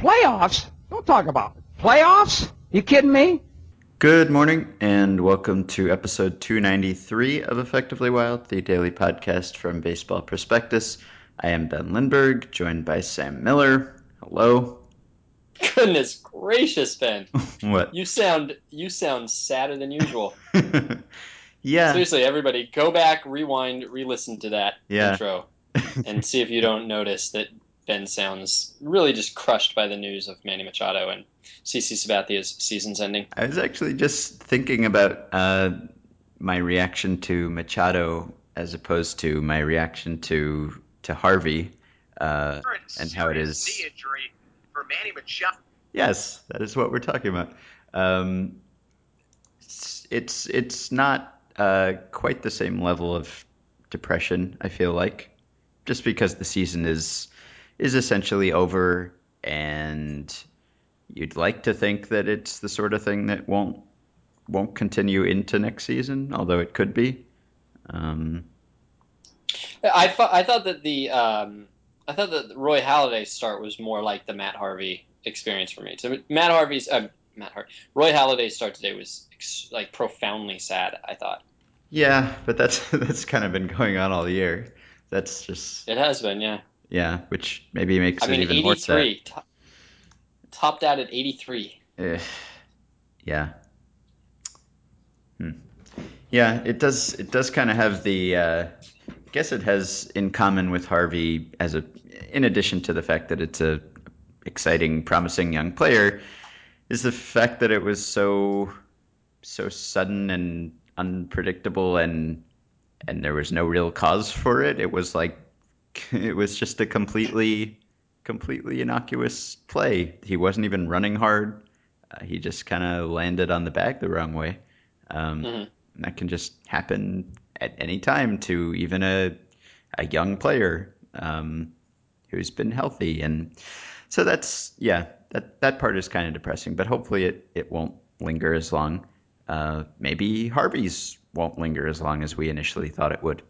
Playoffs? Don't talk about it. Playoffs? You kidding me? Good morning, and welcome to episode 293 of Effectively Wild, the daily podcast from Baseball Prospectus. I am Ben Lindbergh, joined by Sam Miller. Hello. Goodness gracious, Ben. what? You sound you sound sadder than usual. yeah. Seriously, everybody, go back, rewind, re-listen to that Yeah. intro, and see if you don't notice that Ben sounds really just crushed by the news of Manny Machado and CC Sabathia's season's ending. I was actually just thinking about uh, my reaction to Machado as opposed to my reaction to to Harvey, uh, and how it is. knee injury for Manny Machado. Yes, that is what we're talking about. Um, it's it's, it's not uh, quite the same level of depression. I feel like just because the season is is essentially over, and you'd like to think that it's the sort of thing that won't won't continue into next season, although it could be. Um, I thought I thought that the um, I thought that Roy Halladay's start was more like the Matt Harvey experience for me. So Matt Harvey's uh, Matt Harvey, Roy Halladay's start today was ex- like profoundly sad. I thought yeah, but that's that's kind of been going on all year. That's just it has been, yeah. Yeah, which maybe makes I it mean, even more sad. 83 top, topped out at 83. Eh, yeah. Hmm. Yeah, it does. It does kind of have the. Uh, I guess it has in common with Harvey as a, in addition to the fact that it's a exciting, promising young player, is the fact that it was so, so sudden and unpredictable, and and there was no real cause for it. It was like, it was just a completely, completely innocuous play. He wasn't even running hard. Uh, he just kind of landed on the bag the wrong way. Um, Mhm. that can just happen at any time to even a, a young player um, who's been healthy. And so that's, yeah, that, that part is kind of depressing, but hopefully it, it won't linger as long. Uh, maybe Harvey's won't linger as long as we initially thought it would.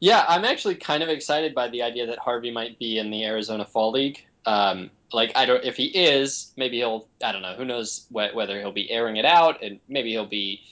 Yeah, I'm actually kind of excited by the idea that Harvey might be in the Arizona Fall League. Um, like, I don't, if he is, maybe he'll, I don't know, who knows wh- whether he'll be airing it out and maybe he'll be,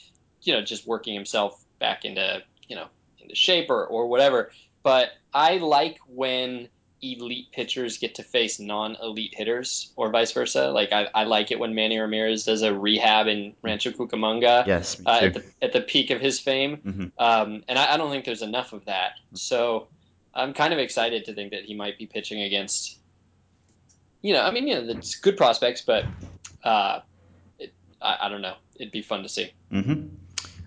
you know, just working himself back into, you know, into shape or, or whatever. But I like when elite pitchers get to face non-elite hitters or vice versa. Like, I, I like it when Manny Ramirez does a rehab in Rancho Cucamonga Yes, uh, at, the, at the peak of his fame. Mhm. Um, and I, I don't think there's enough of that. So I'm kind of excited to think that he might be pitching against, you know, I mean, you know, it's good prospects, but uh, it, I, I don't know. It'd be fun to see. hmm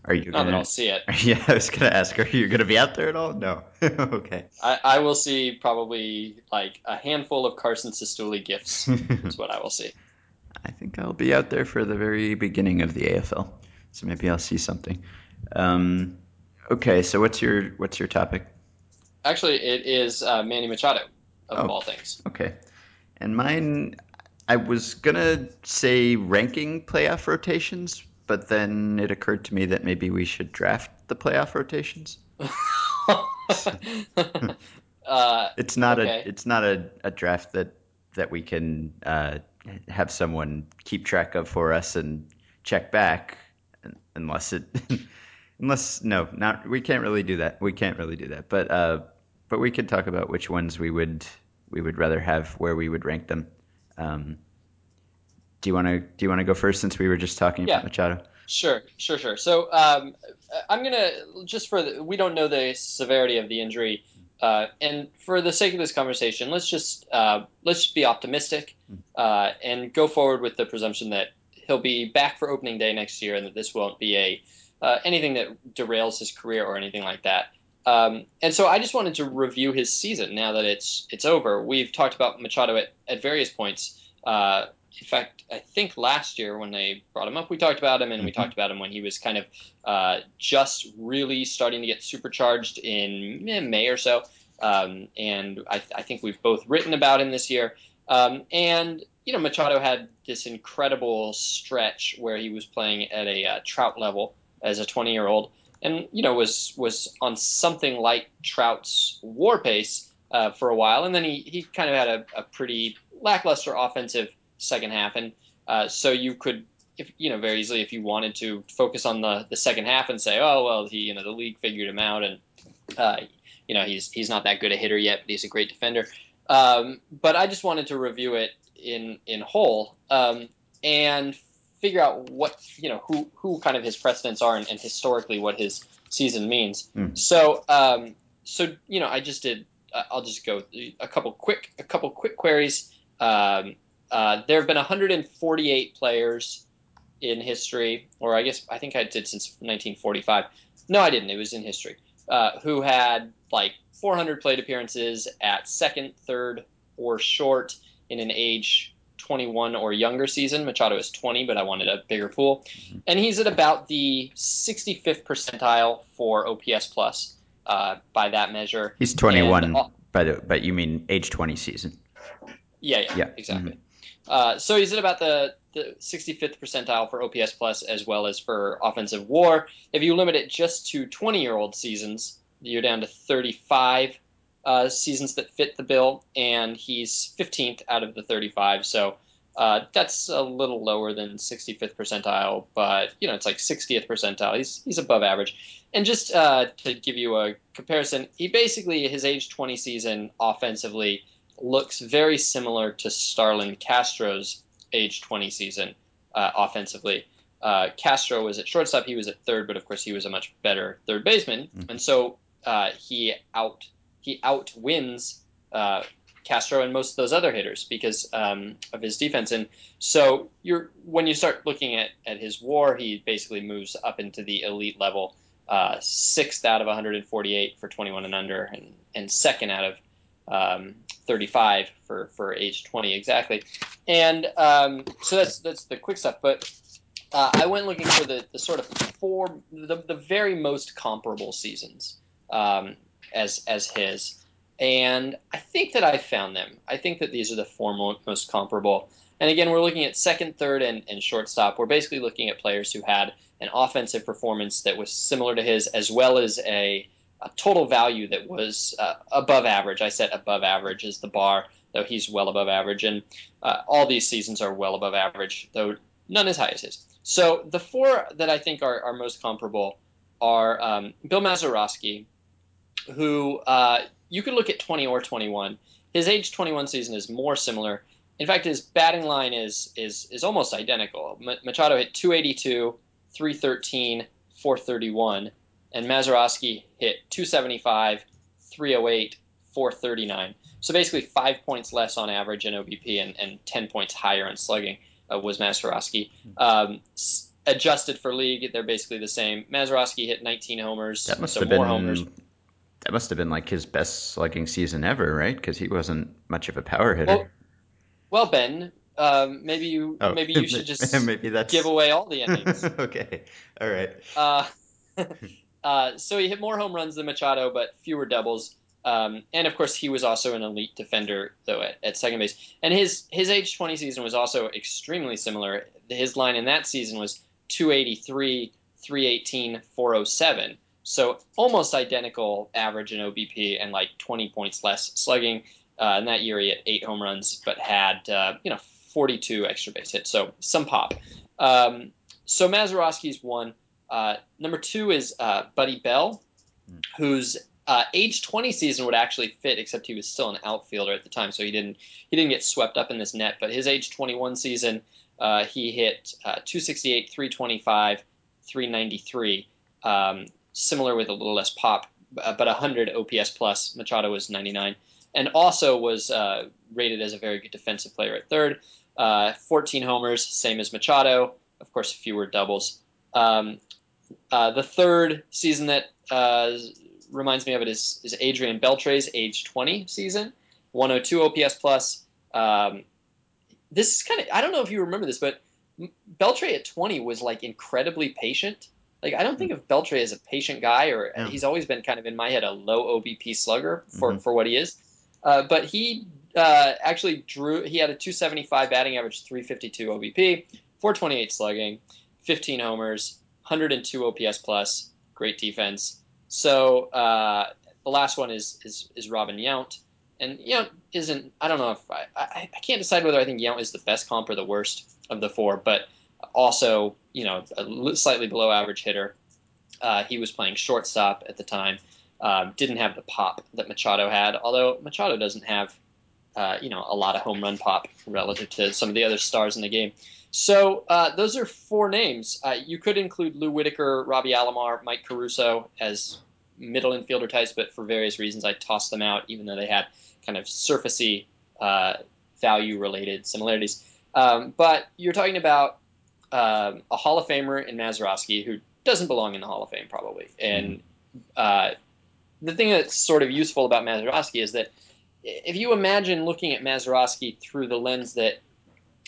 Are you Not that gonna? I'll see it. Yeah, I was gonna ask. Are you gonna be out there at all? No. okay. I, I will see probably like a handful of Carson Cistulli gifts. is what I will see. I think I'll be out there for the very beginning of the AFL, so maybe I'll see something. Um, okay, so what's your what's your topic? Actually, it is uh, Manny Machado of Oh. all things. Okay, and mine, I was gonna say ranking playoff rotations, but then it occurred to me that maybe we should draft the playoff rotations. uh, It's not Okay. a it's not a, a draft that that we can uh, have someone keep track of for us and check back, un- unless it unless no not we can't really do that. We can't really do that. But uh, but we could talk about which ones we would we would rather have where we would rank them. Um, do you want to do you want to go first since we were just talking Yeah. about Machado? Sure, sure, sure. So um, I'm gonna just for the, we don't know the severity of the injury, uh, and for the sake of this conversation, let's just uh, let's just be optimistic uh, and go forward with the presumption that he'll be back for opening day next year, and that this won't be a uh, anything that derails his career or anything like that. Um, and so I just wanted to review his season now that it's it's over. We've talked about Machado at, at various points. Uh, in fact, I think last year when they brought him up, we talked about him, and we Mhm. talked about him when he was kind of uh, just really starting to get supercharged in May or so. Um, and I, I think we've both written about him this year. Um, and you know, Machado had this incredible stretch where he was playing at a uh, Trout level as a 20 year old, and you know was was on something like Trout's WAR pace uh, for a while, and then he he kind of had a, a pretty lackluster offensive second half, and uh, so you could. If, you know, very easily, if you wanted to focus on the, the second half and say, oh well, he, you know, the league figured him out, and uh, you know, he's he's not that good a hitter yet, but he's a great defender. Um, but I just wanted to review it in in whole um, and figure out what you know who who kind of his precedents are and, and historically what his season means. Mm. So um, so you know, I just did. Uh, I'll just go a couple quick a couple quick queries. Um, uh, there have been 148 players in history, or I guess I think I did since 1945. No, I didn't. It was in history. Uh, who had like 400 plate appearances at second, third, or short in an age 21 or younger season. Machado is 20, but I wanted a bigger pool. And he's at about the 65th percentile for OPS plus uh, by that measure. He's 21, And, uh, but but you mean age 20 season? Yeah, yeah, Yeah. exactly. Uh, so he's at about the, the 65th percentile for OPS plus as well as for offensive WAR. If you limit it just to 20 year old seasons, you're down to 35 uh, seasons that fit the bill, and he's 15th out of the 35. So uh, that's a little lower than 65th percentile, but you know it's like 60th percentile. He's he's above average. And just uh, to give you a comparison, he basically his age 20 season offensively looks very similar to Starlin Castro's age 20 season uh, offensively. Uh, Castro was at shortstop, he was at third, but of course he was a much better third baseman, Mhm. and so uh, he out he outwins uh, Castro and most of those other hitters because um, of his defense. And so you're when you start looking at, at his WAR, he basically moves up into the elite level, uh, sixth out of 148 for 21 and under, and, and second out of um, 35 for, for age 20 exactly. And um, so that's that's the quick stuff. But uh, I went looking for the, the sort of four the, the very most comparable seasons um, as as his, and I think that I found them. I think that these are the four mo- most comparable. And again, we're looking at second, third, and, and shortstop. We're basically looking at players who had an offensive performance that was similar to his, as well as a, a total value that was uh, above average. I set above average as the bar, though he's well above average. And uh, all these seasons are well above average, though none as high as his. So the four that I think are, are most comparable are um, Bill Mazeroski, who uh, you could look at 20 or 21. His age 21 season is more similar. In fact, his batting line is is is almost identical. Machado hit 282, 313, 431, and Mazeroski hit 275, 308, 439. So basically, five points less on average in OBP and, and 10 points higher in slugging uh, was Mazeroski. Um, s- adjusted for league, they're basically the same. Mazeroski hit 19 homers, That must so have more been homers. that must have been like his best slugging season ever, right? Because he wasn't much of a power hitter. Well, well, Ben, um, maybe you Oh, maybe you should just maybe that's give away all the innings. okay, all right. Uh, uh, so he hit more home runs than Machado, but fewer doubles. Um, and of course, he was also an elite defender, though at, at second base. And his his age twenty season was also extremely similar. His line in that season was 283, 318, 407. So almost identical average in OBP and like 20 points less slugging. Uh, in that year, he had eight home runs, but had uh, you know 42 extra base hits. So some pop. Um, so Mazeroski's one. Uh, number two is uh, Buddy Bell, Hmm. whose uh, age 20 season would actually fit, except he was still an outfielder at the time, so he didn't he didn't get swept up in this net. But his age 21 season, uh, he hit uh, 268, 325, 393, um, similar with a little less pop, but 100 OPS plus. Machado was 99, and also was uh, rated as a very good defensive player at third. Uh, 14 homers, same as Machado. Of course, fewer doubles. Um, uh, the third season that uh, reminds me of it is, is Adrian Beltre's age 20 season, 102 OPS plus. Um, this is kind of I don't know if you remember this, but Beltre at 20 was like incredibly patient. Like I don't think of Beltre as a patient guy, or Yeah. he's always been kind of in my head a low OBP slugger for, Mhm. for what he is. Uh, but he uh, actually drew. He had a 275 batting average, 352 OBP, 428 slugging, 15 homers, 102 OPS plus, great defense. So uh, the last one is is, is Robin Yount, and Yount isn't. I don't know if I, I I can't decide whether I think Yount is the best comp or the worst of the four, but also you know a slightly below average hitter. Uh, he was playing shortstop at the time. Um, didn't have the pop that Machado had, although Machado doesn't have, uh, you know, a lot of home run pop relative to some of the other stars in the game. So uh, those are four names. Uh, you could include Lou Whitaker, Robbie Alomar, Mike Caruso as middle infielder types, but for various reasons I tossed them out, even though they had kind of surfacey uh, value related similarities. Um, but you're talking about um, a Hall of Famer in Mazeroski who doesn't belong in the Hall of Fame probably, and uh, the thing that's sort of useful about Mazeroski is that if you imagine looking at Mazeroski through the lens that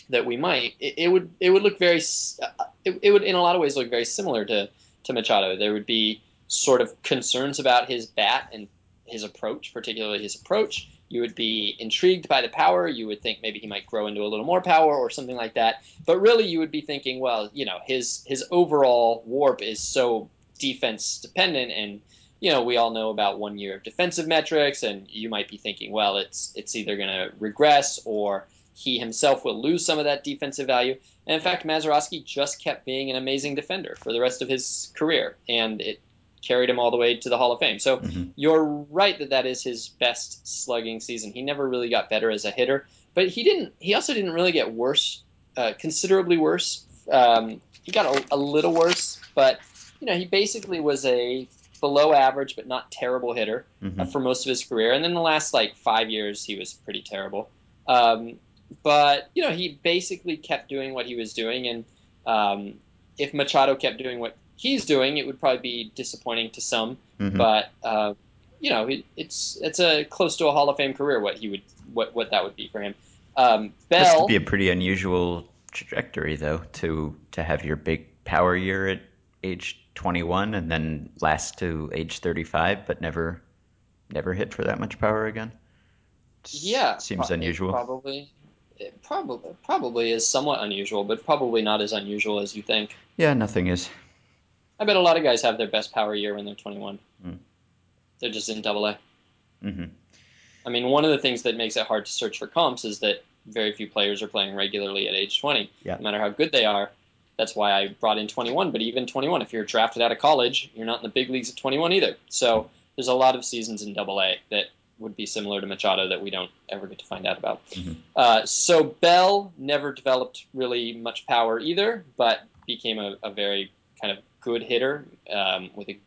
that we might, it, it would it would look very uh, it, it, would in a lot of ways look very similar to to Machado. There would be sort of concerns about his bat and his approach, particularly his approach. You would be intrigued by the power. You would think maybe he might grow into a little more power or something like that. But really, you would be thinking, well, you know, his his overall warp is so defense dependent and you know, we all know about one year of defensive metrics, and you might be thinking, well, it's it's either going to regress or he himself will lose some of that defensive value. And in fact, Mazeroski just kept being an amazing defender for the rest of his career, and it carried him all the way to the Hall of Fame. So mm-hmm. you're right that that is his best slugging season. He never really got better as a hitter, but he didn't. He also didn't really get worse, uh, considerably worse. Um, he got a, a little worse, but you know, he basically was a below average but not terrible hitter mm-hmm. uh, for most of his career. And then the last like five years, he was pretty terrible. Um, but you know, he basically kept doing what he was doing, and um, if Machado kept doing what he's doing, it would probably be disappointing to some. Mm-hmm. But uh, you know, it, it's it's a close to a Hall of Fame career. What he would what what that would be for him. Um, Bell this would be a pretty unusual trajectory, though, to to have your big power year at age 21 and then last to age 35, but never never hit for that much power again. Yeah, seems pro- unusual. Probably, it probably probably is somewhat unusual, but probably not as unusual as you think. Yeah, nothing is. I bet a lot of guys have their best power year when they're 21. Mm. They're just in double A. Mm-hmm. I mean, one of the things that makes it hard to search for comps is that very few players are playing regularly at age 20. Yeah. No matter how good they are, that's why I brought in 21. But even 21, if you're drafted out of college, you're not in the big leagues at 21 either. So there's a lot of seasons in Double A that would be similar to Machado that we don't ever get to find out about. Mm-hmm. Uh, so Bell never developed really much power either, but became a, a very kind of good hitter um, with a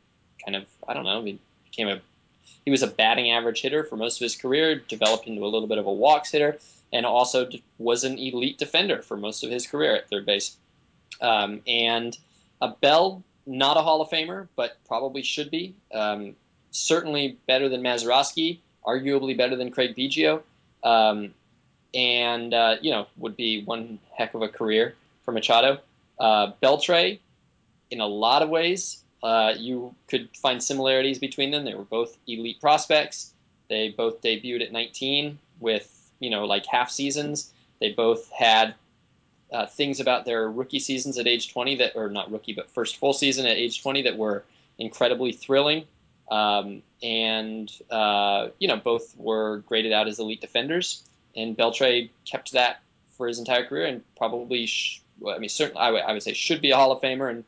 kind of I don't know. He became a he was a batting average hitter for most of his career, developed into a little bit of a walks hitter, and also was an elite defender for most of his career at third base. Um, and a Bell, not a Hall of Famer, but probably should be. Um, certainly better than Mazeroski, arguably better than Craig Biggio, um, and uh, you know would be one heck of a career for Machado. Uh, Beltre, in a lot of ways, uh, you could find similarities between them. They were both elite prospects. They both debuted at 19 with you know like half seasons. They both had uh, things about their rookie seasons at age 20 that, or not rookie, but first full season at age 20 that were incredibly thrilling. Um, and, uh, you know, both were graded out as elite defenders. And Beltre kept that for his entire career and probably, sh- well, I mean, certainly, I, w- I would say should be a Hall of Famer, and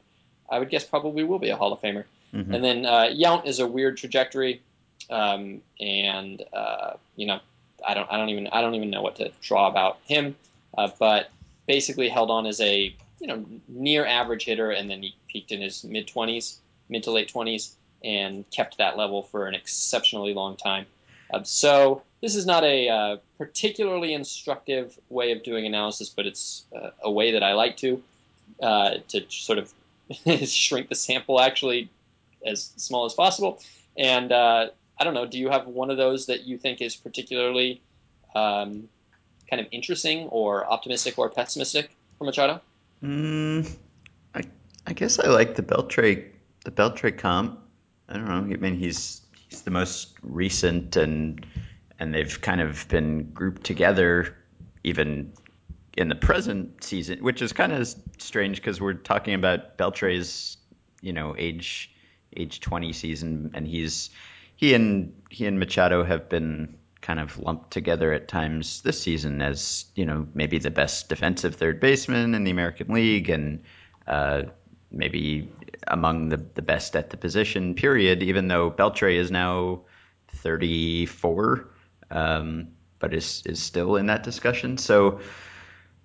I would guess probably will be a Hall of Famer. Mm-hmm. And then uh, Yount is a weird trajectory, um, and uh, you know, I don't, I don't even, I don't even know what to draw about him. Uh, but basically held on as a you know near average hitter, and then he peaked in his mid twenties, mid to late twenties, and kept that level for an exceptionally long time. Uh, so this is not a uh, particularly instructive way of doing analysis, but it's uh, a way that I like to uh, to sort of shrink the sample actually as small as possible. And uh, I don't know, do you have one of those that you think is particularly um, kind of interesting or optimistic or pessimistic for Machado? Mm, I I guess I like the Beltre the Beltre comp. I don't know. I mean, he's he's the most recent, and and they've kind of been grouped together, even in the present season, which is kind of strange because we're talking about Beltre's, you know, age age 20 season, and he's he and he and Machado have been kind of lumped together at times this season as you know maybe the best defensive third baseman in the American League and uh, maybe among the, the best at the position. Period. Even though Beltre is now 34, um, but is is still in that discussion. So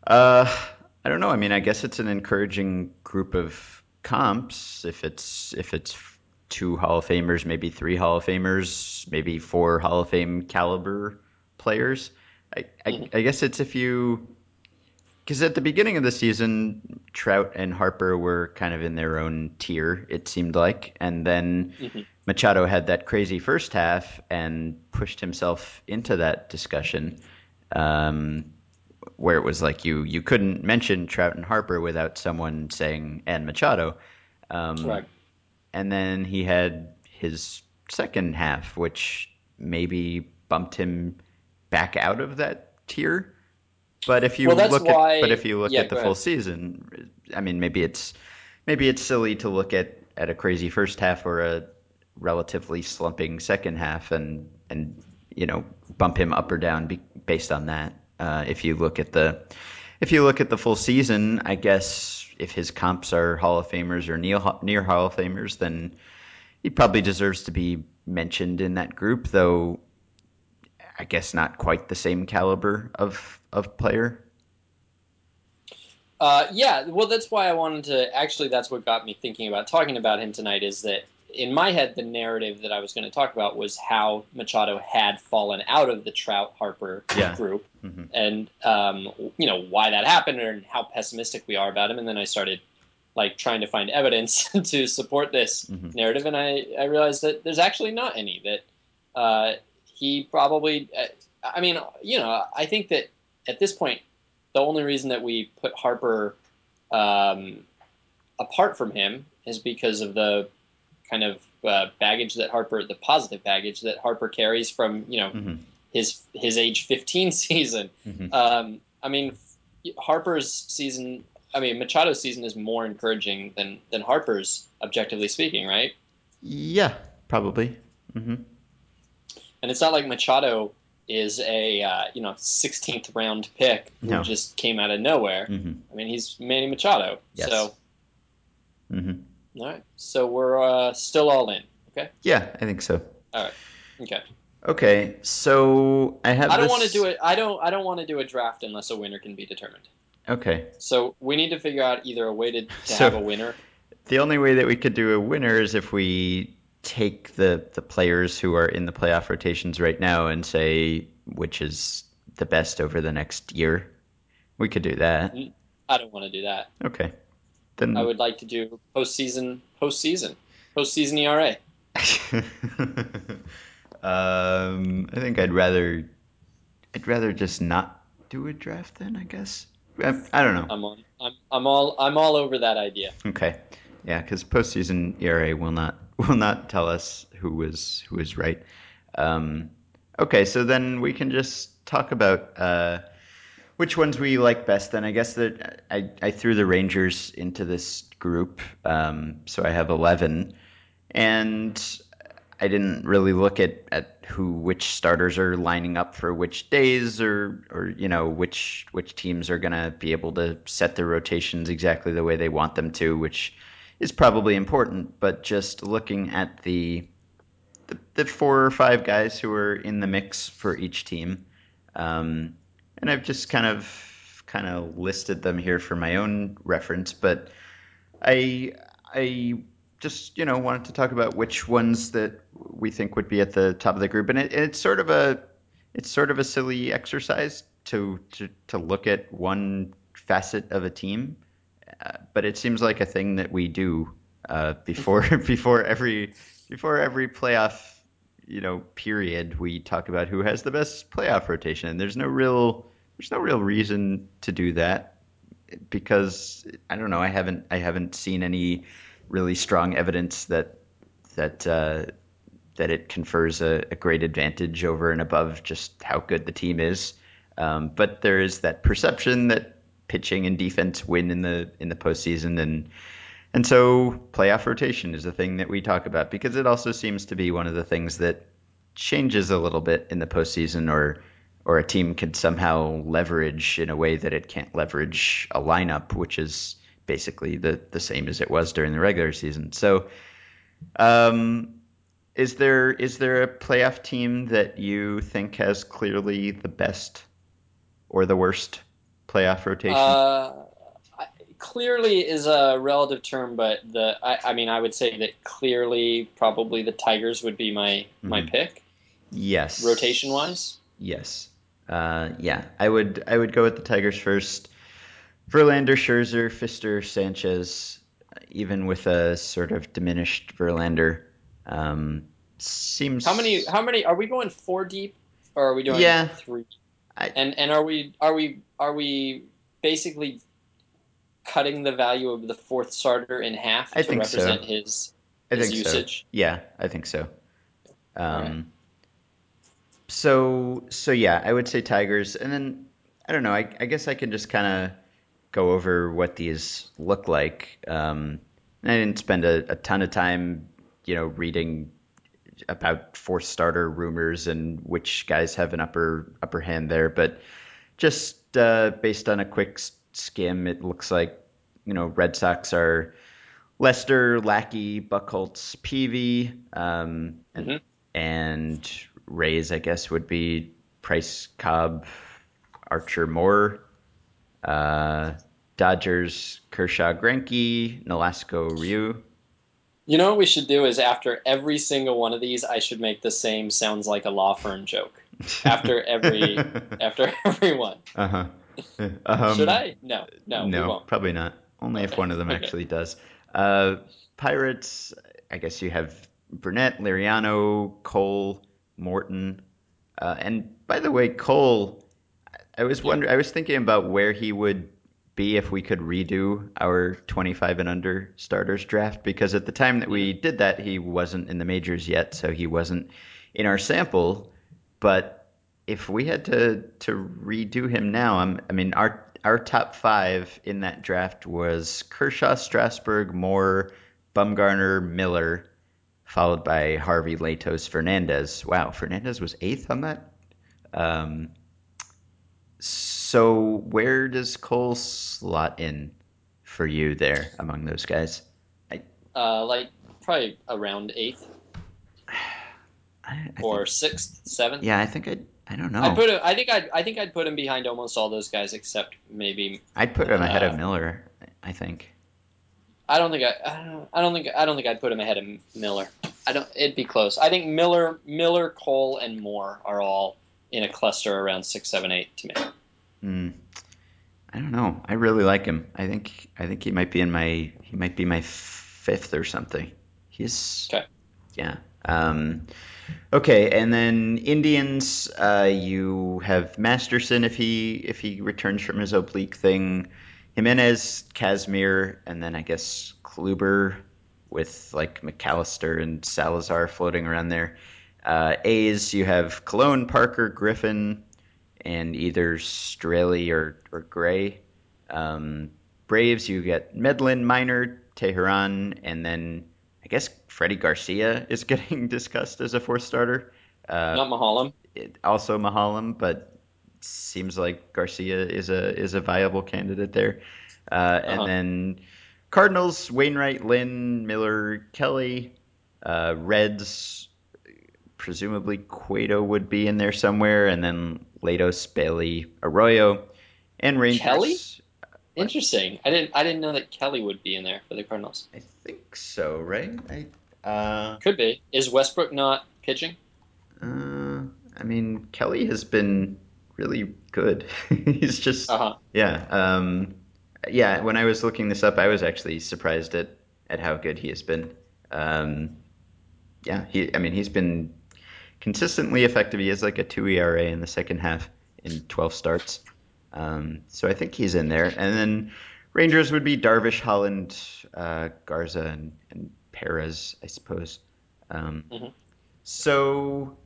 uh, I don't know. I mean, I guess it's an encouraging group of comps if it's if it's two Hall of Famers, maybe three Hall of Famers, maybe four Hall of Fame caliber players. I, I, mm-hmm. I guess it's if you because at the beginning of the season, Trout and Harper were kind of in their own tier, it seemed like, and then mm-hmm. Machado had that crazy first half and pushed himself into that discussion, um, where it was like you you couldn't mention Trout and Harper without someone saying and Machado. Um, right and then he had his second half, which maybe bumped him back out of that tier. But if you well, look why, at but if you look yeah, at the full ahead. season, I mean maybe it's maybe it's silly to look at, at a crazy first half or a relatively slumping second half and and you know bump him up or down be, based on that. Uh, if you look at the if you look at the full season, I guess if his comps are Hall of Famers or near near Hall of Famers, then he probably deserves to be mentioned in that group. Though I guess not quite the same caliber of of player. Uh, yeah, well, that's why I wanted to. Actually, that's what got me thinking about talking about him tonight. Is that in my head, the narrative that I was going to talk about was how Machado had fallen out of the Trout Harper yeah. group, mm-hmm. and um, you know why that happened and how pessimistic we are about him. And then I started like trying to find evidence to support this mm-hmm. narrative, and I, I realized that there's actually not any. That uh, he probably, uh, I mean, you know, I think that at this point, the only reason that we put Harper um, apart from him is because of the kind of uh, baggage that Harper, the positive baggage that Harper carries from you know mm-hmm. his his age 15 season. Mm-hmm. Um, I mean, Harper's season. I mean, Machado's season is more encouraging than than Harper's, objectively speaking, right? Yeah, probably. Mm-hmm. And it's not like Machado is a uh, you know 16th round pick who no. just came out of nowhere. Mm-hmm. I mean, he's Manny Machado. Yes. So. Mm-hmm. All right. So we're uh, still all in. Okay. Yeah, I think so. All right. Okay. Okay. So I have. I don't this... want to do it. I don't. I don't want to do a draft unless a winner can be determined. Okay. So we need to figure out either a way to, to so, have a winner. The only way that we could do a winner is if we take the the players who are in the playoff rotations right now and say which is the best over the next year. We could do that. Mm, I don't want to do that. Okay. Then I would like to do postseason, postseason, postseason ERA. um, I think I'd rather, I'd rather just not do a draft then. I guess. I, I don't know. I'm on. I'm, I'm all. I'm all over that idea. Okay. Yeah, because postseason ERA will not will not tell us who was who was right. Um, okay, so then we can just talk about. Uh, which ones we like best then. I guess that I, I threw the Rangers into this group, um, so I have eleven, and I didn't really look at, at who which starters are lining up for which days or or you know which which teams are gonna be able to set their rotations exactly the way they want them to, which is probably important. But just looking at the the, the four or five guys who are in the mix for each team. Um, and I've just kind of kind of listed them here for my own reference, but I I just you know wanted to talk about which ones that we think would be at the top of the group, and it, it's sort of a it's sort of a silly exercise to to, to look at one facet of a team, uh, but it seems like a thing that we do uh, before before every before every playoff you know period we talk about who has the best playoff rotation. And there's no real there's no real reason to do that because I don't know. I haven't I haven't seen any really strong evidence that that uh, that it confers a, a, great advantage over and above just how good the team is. Um, but there is that perception that pitching and defense win in the in the postseason, and and so playoff rotation is a thing that we talk about because it also seems to be one of the things that changes a little bit in the postseason, or or a team could somehow leverage in a way that it can't leverage a lineup, which is basically the the same as it was during the regular season. So, um, is there is there a playoff team that you think has clearly the best or the worst playoff rotation? Uh, clearly is a relative term, but the I, I mean I would say that clearly probably the Tigers would be my my Mhm. pick yes. rotation wise. Yes. Uh, yeah, I would I would go with the Tigers first. Verlander, Scherzer, Fister, Sanchez, even with a sort of diminished Verlander, um, seems. How many how many are we going four deep or are we doing Yeah. three? I- And and are we are we are we basically cutting the value of the fourth starter in half I to think so. represent his I his think usage? so. Yeah, I think so. Um. So so yeah, I would say Tigers, and then I don't know. I, I guess I can just kind of go over what these look like. Um, I didn't spend a, a ton of time, you know, reading about fourth starter rumors and which guys have an upper upper hand there, but just uh, based on a quick skim, it looks like you know Red Sox are Lester, Lackey, Buchholz, Peavy, um, and, Mhm. and Rays, I guess, would be Price, Cobb, Archer, Moore. Uh, Dodgers, Kershaw, Greinke, Nolasco, Ryu. You know what we should do is after every single one of these, I should make the same sounds like a law firm joke. After every after every one. uh-huh. Um, should I? No, no, we no, won't. probably not. Only if one of them okay. actually does. Uh, Pirates, I guess you have Burnett, Liriano, Cole, Morton, uh, and by the way, Cole. I was wondering. I was thinking about where he would be if we could redo our 25 and under starters draft because at the time that we did that, he wasn't in the majors yet, so he wasn't in our sample. But if we had to to redo him now, I'm, I mean, our our top five in that draft was Kershaw, Strasburg, Moore, Bumgarner, Miller, followed by Harvey, Latos, Fernandez. Wow, Fernandez was eighth on that. Um, so where does Cole slot in for you there among those guys? Uh, like probably around eighth I, I or think, sixth, seventh. yeah, I think I I don't know. I'd put him. I think I'd. I think I'd put him behind almost all those guys except maybe. I'd put him ahead of uh, Miller. I think. I don't think I. I don't, I don't think. I don't think I'd put him ahead of Miller. I don't. It'd be close. I think Miller, Miller, Cole, and Moore are all in a cluster around six, seven, eight to me. Hmm. I don't know. I really like him. I think I think he might be in my he might be my fifth or something. He's Okay. yeah. Um, okay, and then Indians. Uh, you have Masterson if he if he returns from his oblique thing. Jimenez, Kazmir, and then I guess Kluber with like McAllister and Salazar floating around there. Uh, A's, you have Colon, Parker, Griffin, and either Straily or, or Gray. Um, Braves, you get Medlen, Minor, Teheran, and then I guess Freddie Garcia is getting discussed as a fourth starter. Uh, Not Maholm. also Maholm, but seems like Garcia is a is a viable candidate there. Uh, and Uh-huh. then Cardinals, Wainwright, Lynn, Miller, Kelly, uh, Reds, presumably Cueto would be in there somewhere, and then Latos, Bailey, Arroyo, and Rangers. Kelly? Interesting. I didn't. I didn't know that Kelly would be in there for the Cardinals. I think so, right? I, uh, Could be. Is Westbrook not pitching? uh, I mean, Kelly has been really good. He's just Uh huh. Yeah. Um, yeah. When I was looking this up, I was actually surprised at, at how good he has been. Um, yeah. He. I mean, he's been consistently effective. He has like a two ERA in the second half in 12 starts. Um, so I think he's in there. And then Rangers would be Darvish, Holland, uh, Garza, and, and Perez, I suppose. Um, Mhm. So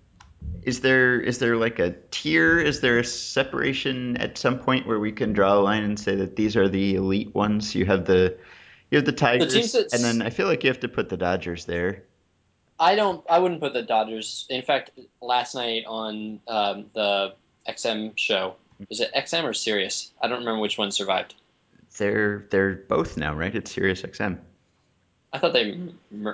is there is there like a tier? Is there a separation at some point where we can draw a line and say that these are the elite ones? You have the you have the Tigers, that's- and then I feel like you have to put the Dodgers there. I don't. I wouldn't put the Dodgers. In fact, last night on um, the XM show, is it XM or Sirius? I don't remember which one survived. They're they're both now, right? It's Sirius XM. I thought they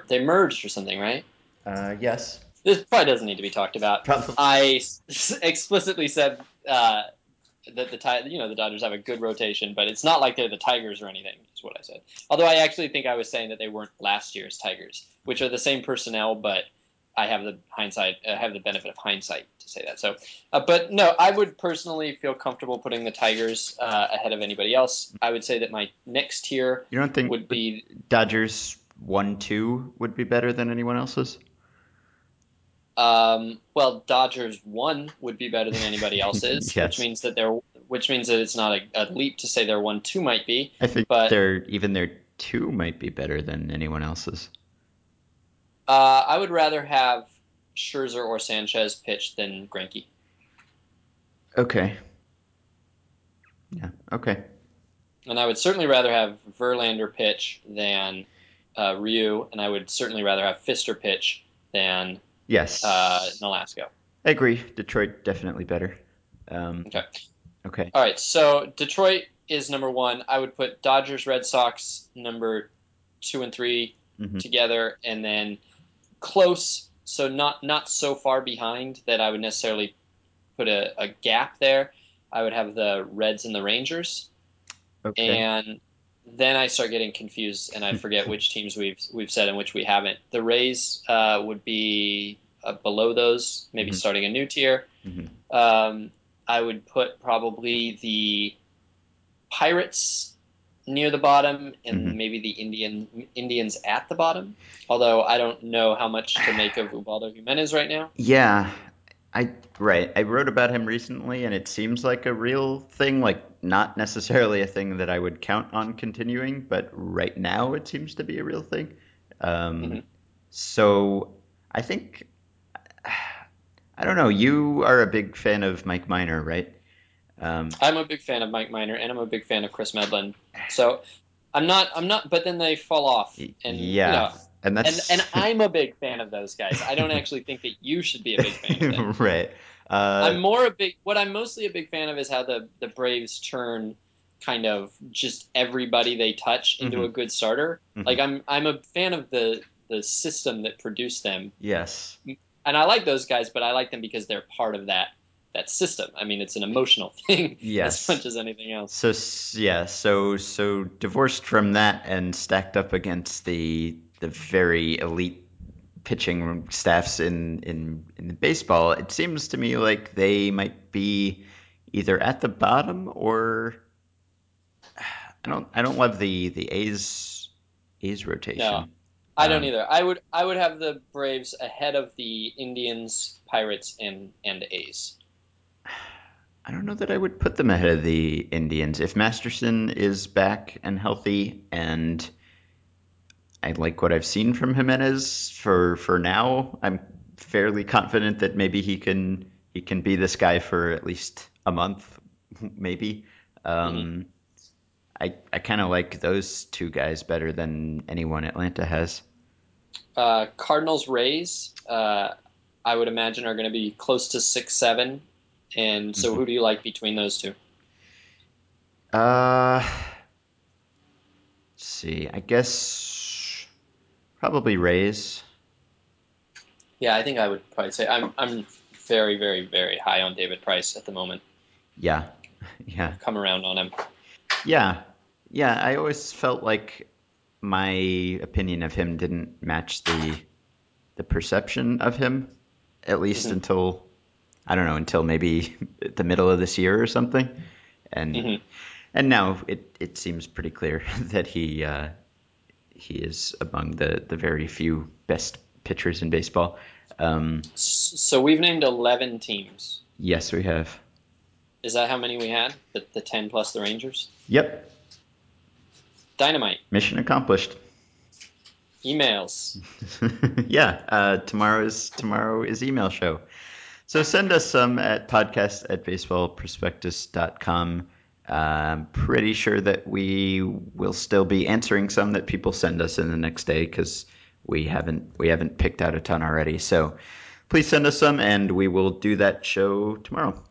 they merged or something, right? Uh, yes. This probably doesn't need to be talked about. Probably. I explicitly said uh, that the you know the Dodgers have a good rotation, but it's not like they're the Tigers or anything. Is what I said. Although I actually think I was saying that they weren't last year's Tigers, which are the same personnel, but I have the hindsight. I have the benefit of hindsight to say that. So, uh, but no, I would personally feel comfortable putting the Tigers uh, ahead of anybody else. I would say that my next tier You don't think would be Dodgers one two would be better than anyone else's? Um, well, Dodgers one would be better than anybody else's, Yes. which means that they're which means that it's not a, a leap to say their one two might be. I think But- their even their two might be better than anyone else's. Uh, I would rather have Scherzer or Sanchez pitch than Greinke. Okay. Yeah. Okay. And I would certainly rather have Verlander pitch than uh, Ryu, and I would certainly rather have Fister pitch than Yes. uh, Nolasco. I agree. Detroit definitely better. Um, Okay. Okay. All right, so Detroit is number one. I would put Dodgers, Red Sox number two and 3 Mhm. together, and then close. So not not so far behind that I would necessarily put a, a gap there. I would have the Reds and the Rangers, Okay. and then I start getting confused, and I forget which teams we've we've said and which we haven't. The Rays uh, would be uh, below those, maybe Mhm. starting a new tier. Mhm. Um, I would put probably the Pirates near the bottom, and Mhm. maybe the Indian Indians at the bottom. Although I don't know how much to make of Ubaldo Jimenez right now. Yeah, I right. I wrote about him recently, and it seems like a real thing. Like not necessarily a thing that I would count on continuing, but right now it seems to be a real thing. Um, Mhm. So I think I don't know. You are a big fan of Mike Minor, right? Um, I'm a big fan of Mike Minor, and I'm a big fan of Kris Medlen. So I'm not. I'm not. But then they fall off, and yeah, you know, and and that's and I'm a big fan of those guys. I don't actually think that you should be a big fan of them. right. Uh, I'm more a big. What I'm mostly a big fan of is how the the Braves turn kind of just everybody they touch into Mhm. a good starter. Mhm. Like I'm I'm a fan of the the system that produced them, yes. and I like those guys, but I like them because they're part of that that system. I mean, it's an emotional thing Yes. as much as anything else. So yeah, so so divorced from that and stacked up against the the very elite pitching staffs in in in the baseball, it seems to me like they might be either at the bottom or I don't I don't love the the A's A's rotation. No. I don't Um, either. I would I would have the Braves ahead of the Indians, Pirates, and and A's. I don't know that I would put them ahead of the Indians. If Masterson is back and healthy, and I like what I've seen from Jimenez for for now, I'm fairly confident that maybe he can he can be this guy for at least a month, maybe. Um, I I kind of like those two guys better than anyone Atlanta has. Uh, Cardinals, Rays. Uh, I would imagine are going to be close to six seven. And so, Mhm. who do you like between those two? Uh, let's see. I guess probably Rays. Yeah, I think I would probably say I'm I'm very very very high on David Price at the moment. Yeah, yeah. Come around on him. Yeah, yeah. I always felt like my opinion of him didn't match the the perception of him, at least Mhm. until I don't know, until maybe the middle of this year or something, and Mhm. and now it it seems pretty clear that he uh, he is among the the very few best pitchers in baseball. Um, So we've named eleven teams. yes, we have. Is that how many we had? The, the ten plus the Rangers. Yep, Dynamite. mission accomplished. Emails. yeah, uh, tomorrow is tomorrow is email show. So send us some at podcast at baseballprospectus.com. I'm pretty sure that we will still be answering some that people send us in the next day because we haven't we haven't picked out a ton already. So please send us some, and we will do that show tomorrow.